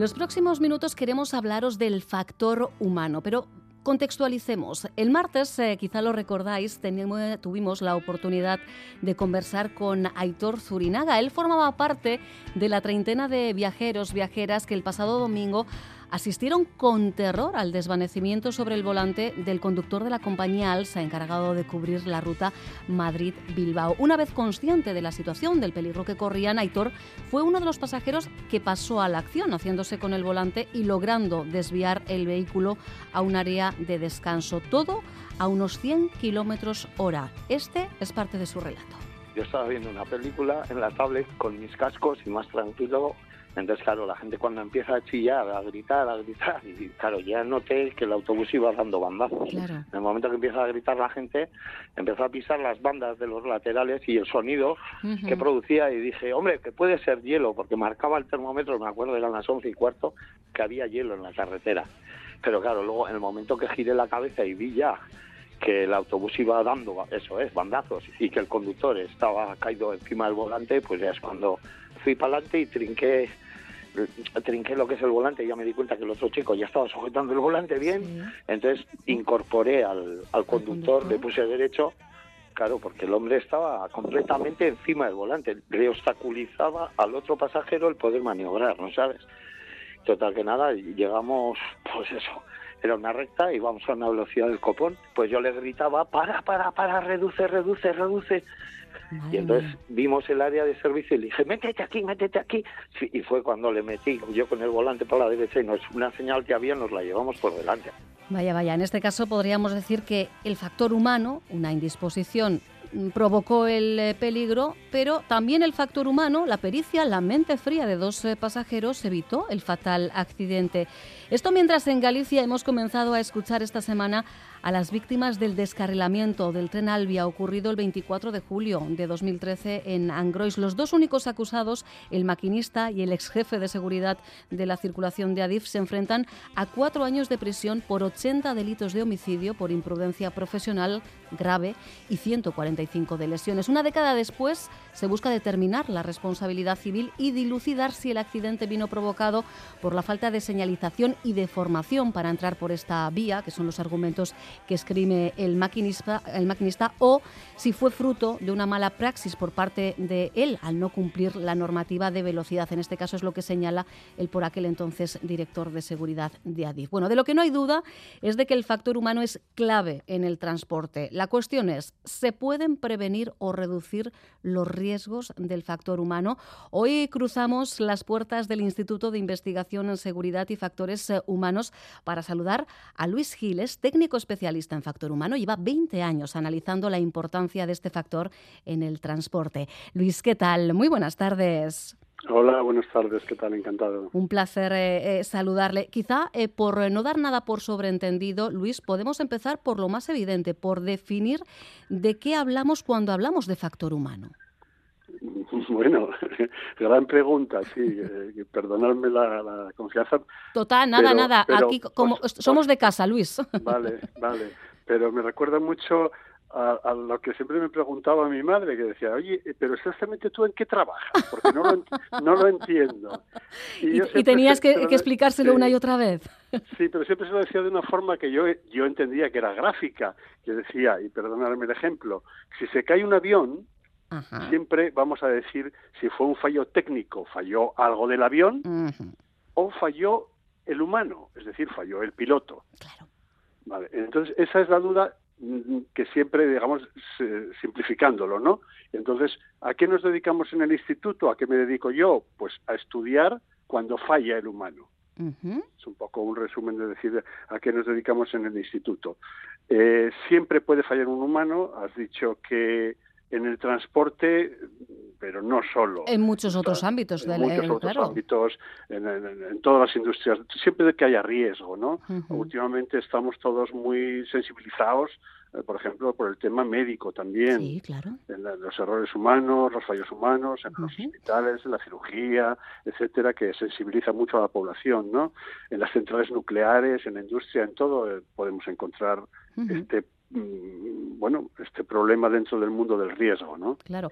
Los próximos minutos queremos hablaros del factor humano, pero Contextualicemos. El martes, eh, quizá lo recordáis, tuvimos la oportunidad de conversar con Aitor Zurinaga. Él formaba parte de la treintena de viajeros, viajeras que el pasado domingo asistieron con terror al desvanecimiento sobre el volante del conductor de la compañía Alsa encargado de cubrir la ruta Madrid-Bilbao. Una vez consciente de la situación, del peligro que corrían, Aitor fue uno de los pasajeros que pasó a la acción, haciéndose con el volante y logrando desviar el vehículo a un área de descanso. Todo a unos 100 kilómetros hora. Este es parte de su relato. Yo estaba viendo una película en la tablet con mis cascos y más tranquilo entonces, claro, la gente cuando empieza a chillar, a gritar, a gritar, y claro, ya noté que el autobús iba dando bandazos. En el momento que empieza a gritar la gente, empezó a pisar las bandas de los laterales y el sonido que producía y dije, hombre, que puede ser hielo, porque marcaba el termómetro, me acuerdo, eran las once y cuarto, que había hielo en la carretera. Pero claro, luego en el momento que giré la cabeza y vi ya que el autobús iba dando, eso es, bandazos, y que el conductor estaba caído encima del volante, pues ya es cuando fui para adelante y trinqué trinqué lo que es el volante. Y ya me di cuenta que el otro chico ya estaba sujetando el volante bien, entonces incorporé al, al conductor, le puse derecho, claro, porque el hombre estaba completamente encima del volante, le obstaculizaba al otro pasajero el poder maniobrar, ¿no sabes? Total que nada, llegamos, pues eso, era una recta, íbamos a una velocidad del copón, pues yo le gritaba, para, para, para, reduce, reduce, reduce, y entonces vimos el área de servicio y le dije, métete aquí, métete aquí. Y fue cuando le metí yo con el volante por la derecha y nos, una señal que había nos la llevamos por delante. Vaya, vaya, en este caso podríamos decir que el factor humano, una indisposición provocó el eh, peligro, pero también el factor humano, la pericia, la mente fría de dos eh, pasajeros evitó el fatal accidente. Esto mientras en Galicia hemos comenzado a escuchar esta semana a las víctimas del descarrilamiento del tren Albia ocurrido el 24 de julio de 2013 en Angrois. Los dos únicos acusados, el maquinista y el ex jefe de seguridad de la circulación de Adif, se enfrentan a cuatro años de prisión por 80 delitos de homicidio por imprudencia profesional grave y 145 de lesiones. Una década después se busca determinar la responsabilidad civil y dilucidar si el accidente vino provocado por la falta de señalización y de formación para entrar por esta vía, que son los argumentos que escribe el maquinista, el maquinista o si fue fruto de una mala praxis por parte de él al no cumplir la normativa de velocidad. En este caso es lo que señala el por aquel entonces director de seguridad de Adif. Bueno, de lo que no hay duda es de que el factor humano es clave en el transporte. La cuestión es, ¿se pueden prevenir o reducir los riesgos del factor humano? Hoy cruzamos las puertas del Instituto de Investigación en Seguridad y Factores eh, Humanos para saludar a Luis Giles, técnico especialista especialista en factor humano, lleva 20 años analizando la importancia de este factor en el transporte. Luis, ¿qué tal? Muy buenas tardes. Hola, buenas tardes, ¿qué tal? Encantado. Un placer eh, eh, saludarle. Quizá eh, por no dar nada por sobreentendido, Luis, podemos empezar por lo más evidente, por definir de qué hablamos cuando hablamos de factor humano. Bueno, gran pregunta, sí. Eh, perdonadme la, confianza. Total, nada, nada. Aquí como somos de casa, Luis. Vale, vale. Pero me recuerda mucho a, lo que siempre me preguntaba mi madre, que decía, oye, pero exactamente tú en qué trabajas, porque no lo, no lo entiendo. Y, tenías que, explicárselo una y otra vez. Sí, pero siempre se lo decía de una forma que yo, yo entendía que era gráfica, que decía, y perdonadme el ejemplo, si se cae un avión, siempre vamos a decir si fue un fallo técnico, falló algo del avión o falló el humano, es decir, falló el piloto. Vale, entonces esa es la duda mm, que siempre, digamos, simplificándolo, ¿no? Entonces, ¿a qué nos dedicamos en el instituto? ¿A qué me dedico yo? Pues a estudiar cuando falla el humano. Es un poco un resumen de decir a qué nos dedicamos en el instituto. Eh, siempre puede fallar un humano. Has dicho que en el transporte, pero no solo. En muchos otros ámbitos. En muchos otros ámbitos, en, todas las industrias, siempre que haya riesgo, ¿no? Últimamente estamos todos muy sensibilizados, eh, por ejemplo, por el tema médico también. Sí, claro. En los errores humanos, los fallos humanos, en los hospitales, en la cirugía, etcétera, que sensibiliza mucho a la población, ¿no? En las centrales nucleares, en la industria, en todo, eh, podemos encontrar este mm, bueno, este problema dentro del mundo del riesgo, ¿no? Claro.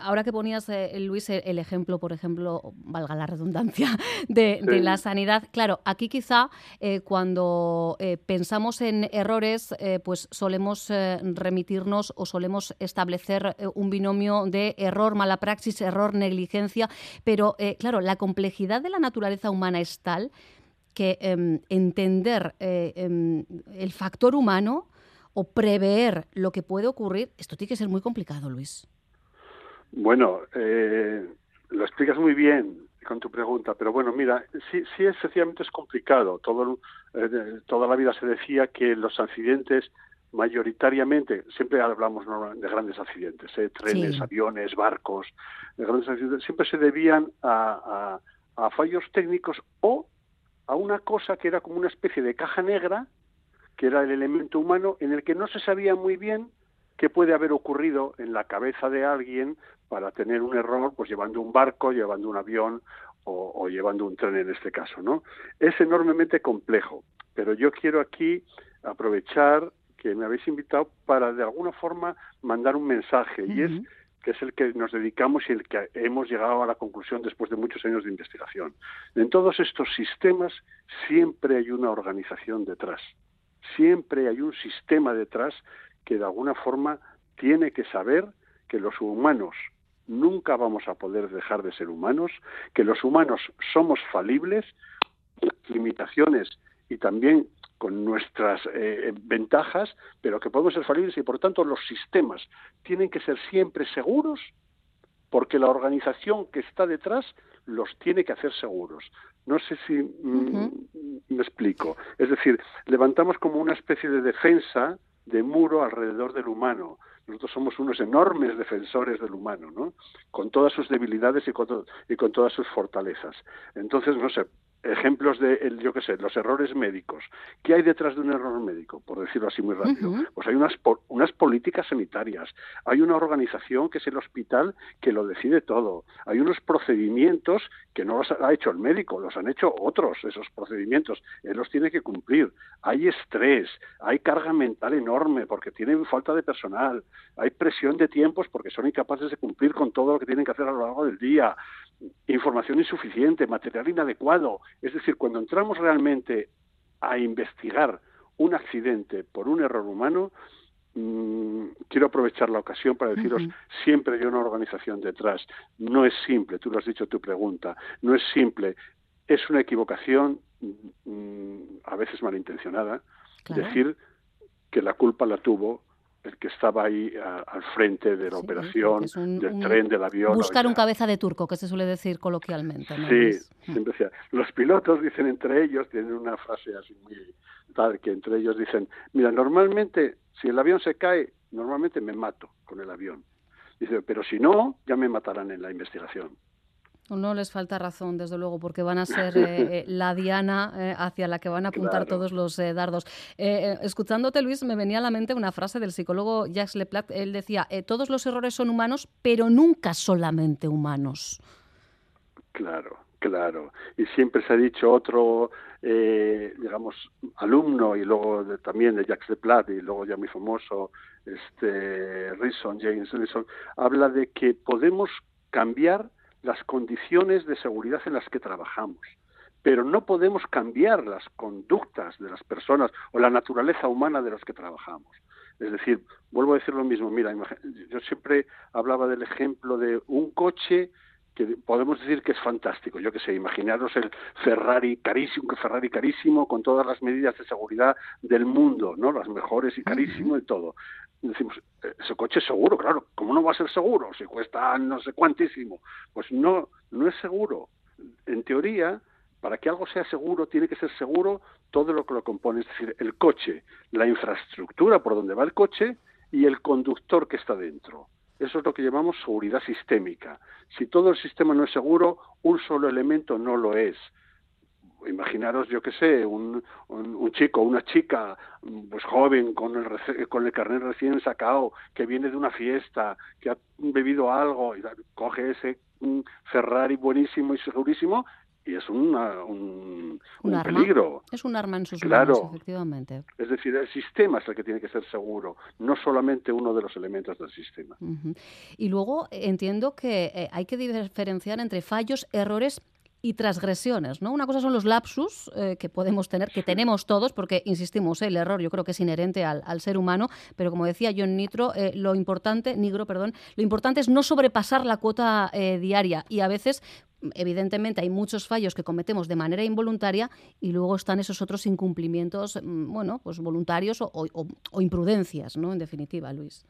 Ahora que ponías, eh, Luis, el ejemplo, por ejemplo, valga la redundancia, de, la sanidad, claro, aquí quizá eh, cuando eh, pensamos en errores, pues solemos remitirnos o solemos establecer un binomio de error, mala praxis, error, negligencia, pero claro, la complejidad de la naturaleza humana es tal que em, entender em, el factor humano o prever lo que puede ocurrir, esto tiene que ser muy complicado, Luis. Bueno, eh, lo explicas muy bien con tu pregunta, pero bueno, mira, sí, sí es, sencillamente es complicado. Todo, eh, toda la vida se decía que los accidentes mayoritariamente, siempre hablamos de grandes accidentes, ¿eh? trenes, aviones, barcos, de grandes accidentes, siempre se debían a, a fallos técnicos o a una cosa que era como una especie de caja negra que era el elemento humano en el que no se sabía muy bien qué puede haber ocurrido en la cabeza de alguien para tener un error, pues llevando un barco, llevando un avión o, llevando un tren en este caso, ¿no? Es enormemente complejo, pero yo quiero aquí aprovechar que me habéis invitado para de alguna forma mandar un mensaje y es que es el que nos dedicamos y el que hemos llegado a la conclusión después de muchos años de investigación. En todos estos sistemas siempre hay una organización detrás siempre hay un sistema detrás que de alguna forma tiene que saber que los humanos nunca vamos a poder dejar de ser humanos, que los humanos somos falibles, limitaciones y también con nuestras eh, ventajas, pero que podemos ser falibles y por tanto los sistemas tienen que ser siempre seguros porque la organización que está detrás los tiene que hacer seguros. No sé si mm, me explico. Es decir, levantamos como una especie de defensa de muro alrededor del humano. Nosotros somos unos enormes defensores del humano, ¿no? Con todas sus debilidades y con, y con todas sus fortalezas. Entonces, no sé, ejemplos de, yo qué sé, los errores médicos. ¿Qué hay detrás de un error médico? Por decirlo así muy rápido. Pues hay unas, unas políticas sanitarias, hay una organización que es el hospital que lo decide todo, hay unos procedimientos que no los ha hecho el médico, los han hecho otros, esos procedimientos, él los tiene que cumplir. Hay estrés, hay carga mental enorme porque tienen falta de personal, hay presión de tiempos porque son incapaces de cumplir con todo lo que tienen que hacer a lo largo del día, información insuficiente, material inadecuado. Es decir, cuando entramos realmente a investigar un accidente por un error humano, mm, quiero aprovechar la ocasión para deciros, siempre hay una organización detrás. No es simple, tú lo has dicho en tu pregunta, no es simple. Es una equivocación, mm, a veces malintencionada, decir que la culpa la tuvo el que estaba ahí al frente de la operación, del tren, del avión. Buscar un cabeza de turco, que se suele decir coloquialmente. Sí, siempre decía. Los pilotos dicen entre ellos, tienen una frase así muy tal, que entre ellos dicen, mira, normalmente si el avión se cae, normalmente me mato con el avión. Dice, pero si no, ya me matarán en la investigación. No les falta razón, desde luego, porque van a ser eh, eh, la diana eh, hacia la que van a apuntar todos los dardos. escuchándote, Luis, me venía a la mente una frase del psicólogo Jacques Leplat. Él decía, todos los errores son humanos, pero nunca solamente humanos. Claro, claro. Y siempre se ha dicho otro, digamos, alumno y luego también de Jacques Leplat y luego ya muy famoso, este, Rison, James Rison, habla de que podemos cambiar las condiciones de seguridad en las que trabajamos. Pero no podemos cambiar las conductas de las personas o la naturaleza humana de las que trabajamos. Es decir, vuelvo a decir lo mismo, mira, yo siempre hablaba del ejemplo de un coche que podemos decir que es fantástico. Yo que sé, imaginaros el Ferrari carísimo, un Ferrari carísimo con todas las medidas de seguridad del mundo, ¿no? Las mejores y carísimo y todo decimos, eh, ese coche es seguro, claro, ¿cómo no va a ser seguro? Si cuesta no sé cuantísimo. Pues no, no es seguro. En teoría, para que algo sea seguro, tiene que ser seguro todo lo que lo compone, es decir, el coche, la infraestructura por donde va el coche y el conductor que está dentro. Eso es lo que llamamos seguridad sistémica. Si todo el sistema no es seguro, un solo elemento no lo es imaginaros, yo qué sé, un, un, chico, una chica, pues joven, con el, con el carnet recién sacado, que viene de una fiesta, que ha bebido algo, y coge ese Ferrari buenísimo y segurísimo, y es un, peligro. Es un arma en sus manos, efectivamente. Es decir, el sistema es el que tiene que ser seguro, no solamente uno de los elementos del sistema. Y luego entiendo que eh, hay que diferenciar entre fallos, errores y transgresiones, ¿no? Una cosa son los lapsus eh, que podemos tener, que tenemos todos, porque insistimos, el error yo creo que es inherente al, ser humano, pero como decía John Nitro, eh, lo importante, Nigro, perdón, lo importante es no sobrepasar la cuota eh, diaria y a veces evidentemente hay muchos fallos que cometemos de manera involuntaria y luego están esos otros incumplimientos, mm, bueno, pues voluntarios o, o imprudencias, ¿no? En definitiva, Luis.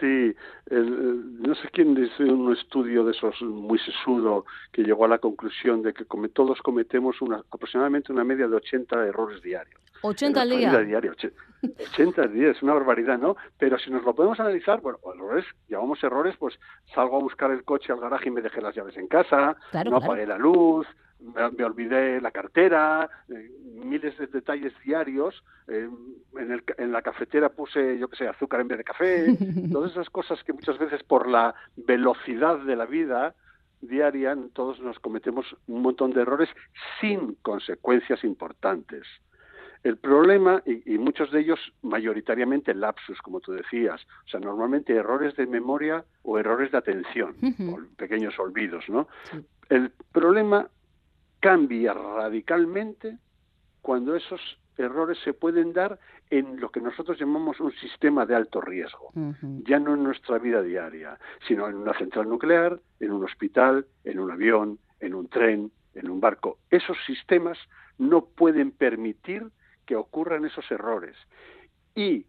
Sí, no sé quién dice un estudio de esos muy sesudo que llegó a la conclusión de que todos cometemos una, aproximadamente una media de 80 errores diarios. 80 al día. Diario, 80 días, es una barbaridad, ¿no? Pero si nos lo podemos analizar, bueno, errores, llamamos errores, pues salgo a buscar el coche al garaje y me dejé las llaves en casa, no apagué la luz, me, olvidé la cartera, eh, miles de detalles diarios. Eh, en, el, en, la cafetera puse, yo qué sé, azúcar en vez de café. Todas esas cosas que muchas veces por la velocidad de la vida diaria todos nos cometemos un montón de errores sin consecuencias importantes. El problema, y, muchos de ellos mayoritariamente lapsus, como tú decías, o sea, normalmente errores de memoria o errores de atención, o pequeños olvidos, ¿no? El problema cambia radicalmente cuando esos errores se pueden dar en lo que nosotros llamamos un sistema de alto riesgo, ya no en nuestra vida diaria, sino en una central nuclear, en un hospital, en un avión, en un tren, en un barco. Esos sistemas no pueden permitir que ocurran esos errores y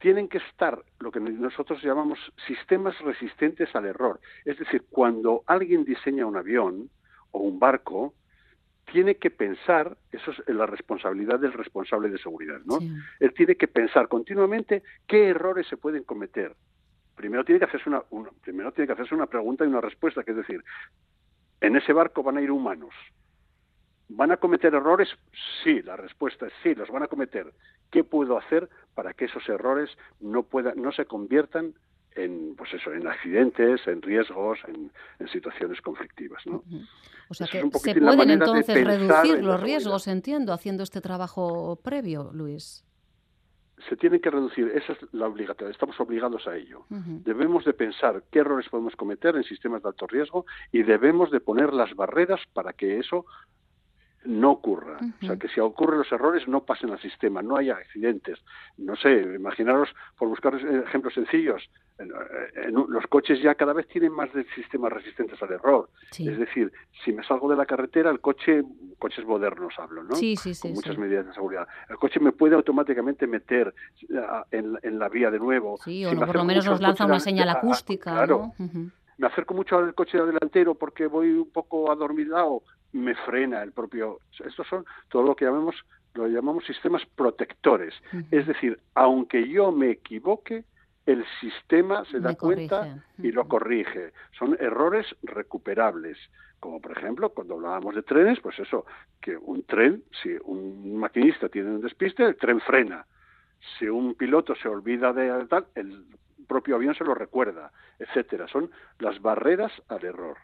tienen que estar lo que nosotros llamamos sistemas resistentes al error. Es decir, cuando alguien diseña un avión o un barco, tiene que pensar, eso es la responsabilidad del responsable de seguridad, ¿no? Él tiene que pensar continuamente qué errores se pueden cometer. Primero tiene que hacerse una, primero tiene que hacerse una pregunta y una respuesta, que es decir, en ese barco van a ir humanos. ¿Van a cometer errores? Sí, la respuesta es sí, los van a cometer. ¿Qué puedo hacer para que esos errores no puedan, no se conviertan en pues eso en accidentes en riesgos en, situaciones conflictivas ¿no? o sea que se pueden entonces reducir los riesgos entiendo haciendo este trabajo previo Luis. Se tienen que reducir esa es la obligación estamos obligados a ello. Debemos de pensar qué errores podemos cometer en sistemas de alto riesgo y debemos de poner las barreras para que eso no ocurra. O sea, que si ocurren los errores no pasen al sistema, no haya accidentes. No sé, imaginaros, por buscar ejemplos sencillos, los coches ya cada vez tienen más de sistemas resistentes al error. Es decir, si me salgo de la carretera, el coche, coches modernos hablo, ¿no? Sí, sí, Con muchas medidas de seguridad. El coche me puede automáticamente meter en, la vía de nuevo. Sí, o por lo menos nos lanza una señal acústica. claro. Me acerco mucho al coche delantero porque voy un poco adormilado me frena el propio. Estos son todo lo que llamamos, lo llamamos sistemas protectores. Es decir, aunque yo me equivoque, el sistema se da cuenta y lo corrige. Son errores recuperables. Como por ejemplo, cuando hablábamos de trenes, pues eso, que un tren, si un maquinista tiene un despiste, el tren frena. Si un piloto se olvida de tal, el propio avión se lo recuerda, etcétera. Son las barreras al error.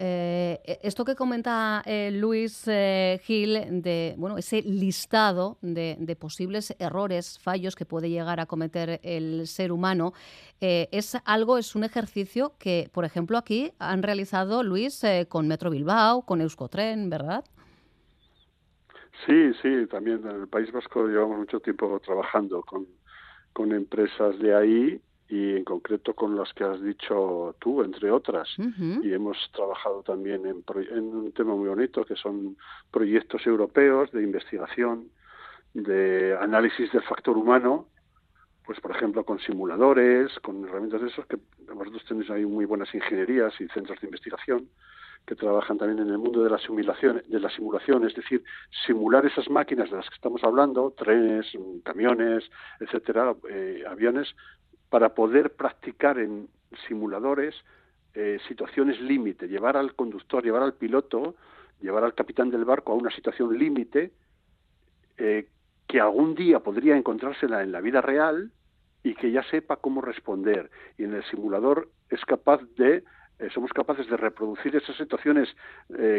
Eh, e, esto que comenta eh, Luis eh, Gil de bueno ese listado de, posibles errores, fallos que puede llegar a cometer el ser humano, es algo, es un ejercicio que, por ejemplo, aquí han realizado Luis con Metro Bilbao, con Euskotren, ¿verdad? Sí, sí, también en el País Vasco llevamos mucho tiempo trabajando con, con empresas de ahí y en concreto con las que has dicho tú, entre otras. Y hemos trabajado también en, en, un tema muy bonito, que son proyectos europeos de investigación, de análisis del factor humano, pues por ejemplo con simuladores, con herramientas de esos, que vosotros tenéis ahí muy buenas ingenierías y centros de investigación que trabajan también en el mundo de la simulación, de la simulación, es decir, simular esas máquinas de las que estamos hablando, trenes, camiones, etcétera, eh, aviones, para poder practicar en simuladores eh, situaciones límite, llevar al conductor, llevar al piloto, llevar al capitán del barco a una situación límite eh, que algún día podría encontrársela en la vida real y que ya sepa cómo responder. Y en el simulador es capaz de eh, somos capaces de reproducir esas situaciones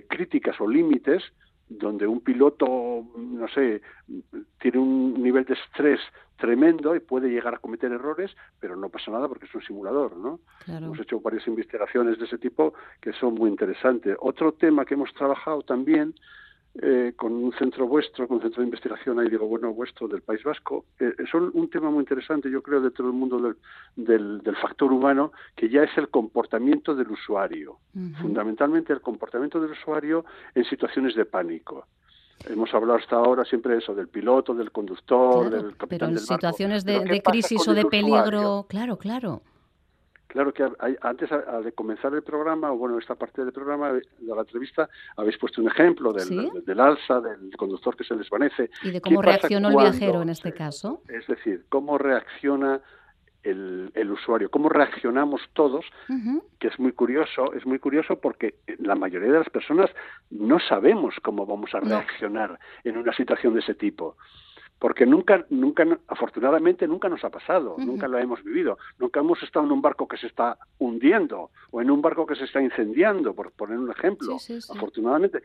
críticas o límites donde un piloto, no sé, tiene un nivel de estrés tremendo y puede llegar a cometer errores, pero no pasa nada porque es un simulador, ¿no? Hemos hecho varias investigaciones de ese tipo que son muy interesantes. Otro tema que hemos trabajado también eh, con un centro vuestro, con un centro de investigación, ahí digo, bueno, vuestro del País Vasco, eh, son un tema muy interesante, yo creo, dentro del mundo del, del, factor humano, que ya es el comportamiento del usuario, fundamentalmente el comportamiento del usuario en situaciones de pánico. Hemos hablado hasta ahora siempre de eso, del piloto, del conductor, del capitán pero en del situaciones de, crisis o de peligro, claro, claro. Claro que antes de comenzar el programa, o bueno, esta parte del programa, de la entrevista, habéis puesto un ejemplo del, alza, del conductor que se desvanece. ¿Y de cómo reaccionó el viajero en este caso? Es decir, cómo reacciona el, usuario, cómo reaccionamos todos, que es muy curioso, es muy curioso porque la mayoría de las personas no sabemos cómo vamos a reaccionar en una situación de ese tipo. Porque nunca, nunca, afortunadamente nunca nos ha pasado, nunca lo hemos vivido, nunca hemos estado en un barco que se está hundiendo o en un barco que se está incendiando, por poner un ejemplo, afortunadamente.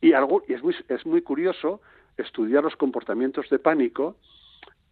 Y, algo, y es, muy, es muy curioso estudiar los comportamientos de pánico,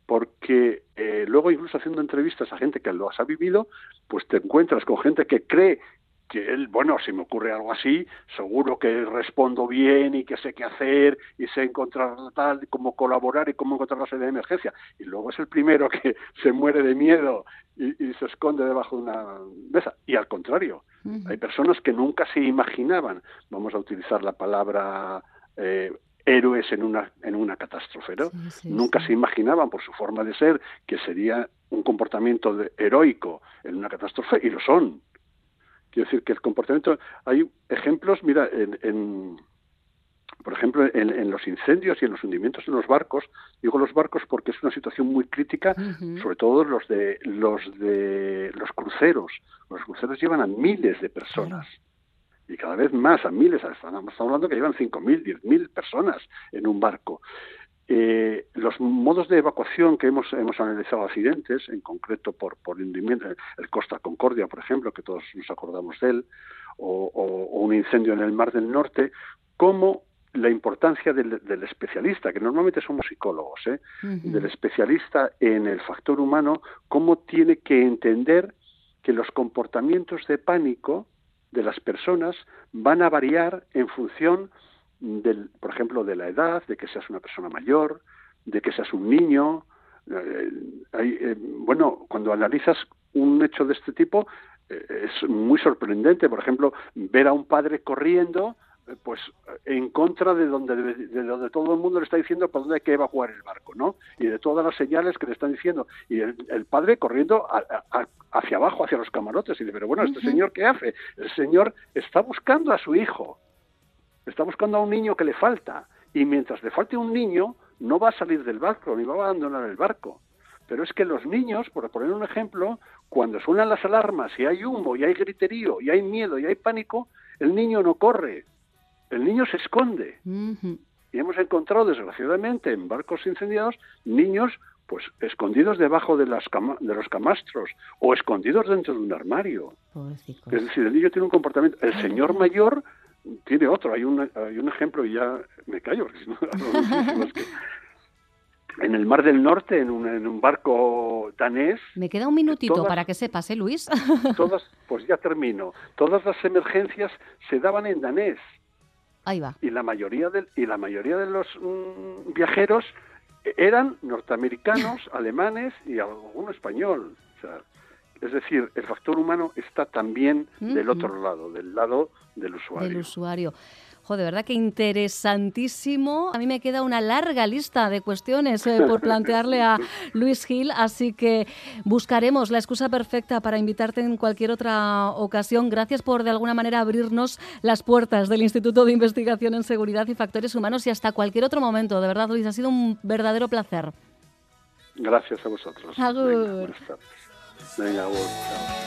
porque eh, luego incluso haciendo entrevistas a gente que lo ha vivido, pues te encuentras con gente que cree que él, bueno, si me ocurre algo así, seguro que respondo bien y que sé qué hacer y sé encontrar tal, cómo colaborar y cómo encontrar la salida de emergencia. Y luego es el primero que se muere de miedo y, se esconde debajo de una mesa. Y al contrario, hay personas que nunca se imaginaban, vamos a utilizar la palabra eh, héroes en una, en una catástrofe, ¿no? nunca se imaginaban por su forma de ser que sería un comportamiento heroico en una catástrofe y lo son Quiero decir que el comportamiento, hay ejemplos, mira, en, por ejemplo, en, los incendios y en los hundimientos en los barcos, digo los barcos porque es una situación muy crítica, sobre todo los de los de los cruceros. Los cruceros llevan a miles de personas. Y cada vez más, a miles, estamos hablando que llevan 5.000, 10.000 personas en un barco. Eh, los modos de evacuación que hemos, hemos analizado accidentes, en concreto por, por el Costa Concordia, por ejemplo, que todos nos acordamos de él, o, un incendio en el Mar del Norte, como la importancia del, especialista, que normalmente somos psicólogos, ¿eh? del especialista en el factor humano, cómo tiene que entender que los comportamientos de pánico de las personas van a variar en función del, por ejemplo, de la edad, de que seas una persona mayor, de que seas un niño. Eh, eh, bueno, cuando analizas un hecho de este tipo, eh, es muy sorprendente. Por ejemplo, ver a un padre corriendo pues en contra de donde de donde todo el mundo le está diciendo para dónde hay que evacuar el barco, ¿no? Y de todas las señales que le están diciendo y el, padre corriendo hacia abajo, hacia los camarotes y dice, pero bueno, este señor qué hace? El señor está buscando a su hijo está buscando a un niño que le falta y mientras le falte un niño no va a salir del barco ni va a abandonar el barco. Pero es que los niños, por poner un ejemplo, cuando suenan las alarmas y hay humo y hay griterío y hay miedo y hay pánico, el niño no corre, el niño se esconde. Y hemos encontrado, desgraciadamente, en barcos incendiados, niños pues escondidos debajo de, las de los camastros o escondidos dentro de un armario. Es decir, el niño tiene un comportamiento. El señor mayor tiene otro. Hay un, hay un ejemplo y ya me callo, porque si no, en el Mar del Norte, en un, en un, barco danés. Me queda un minutito para que sepas, ¿eh, Luis? todas, pues ya termino. Todas las emergencias se daban en danés. Ahí va. Y la mayoría de, y la mayoría de los mm, viajeros eran norteamericanos, alemanes y alguno español. O sea, es decir, el factor humano está también del otro lado, del lado del usuario. Del usuario. Jo, de verdad que interesantísimo. A mí me queda una larga lista de cuestiones eh, por plantearle a Luis Gil, así que buscaremos la excusa perfecta para invitarte en cualquier otra ocasión. Gracias por de alguna manera abrirnos las puertas del Instituto de Investigación en Seguridad y Factores Humanos y hasta cualquier otro momento. De verdad, Luis, ha sido un verdadero placer. Gracias a vosotros. Agur. Venga, chao.